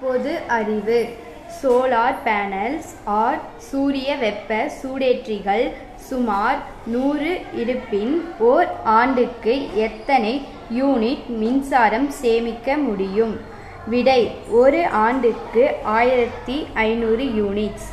பொது அறிவு. Solar panels R சூரிய வெப்ப சூடேற்றிகள் சுமார் நூறு இருப்பின் ஓர் ஆண்டுக்கு எத்தனை யூனிட் மின்சாரம் சேமிக்க முடியும்? விடை ஒரு ஆண்டுக்கு ஆயிரத்தி ஐநூறு யூனிட்ஸ்.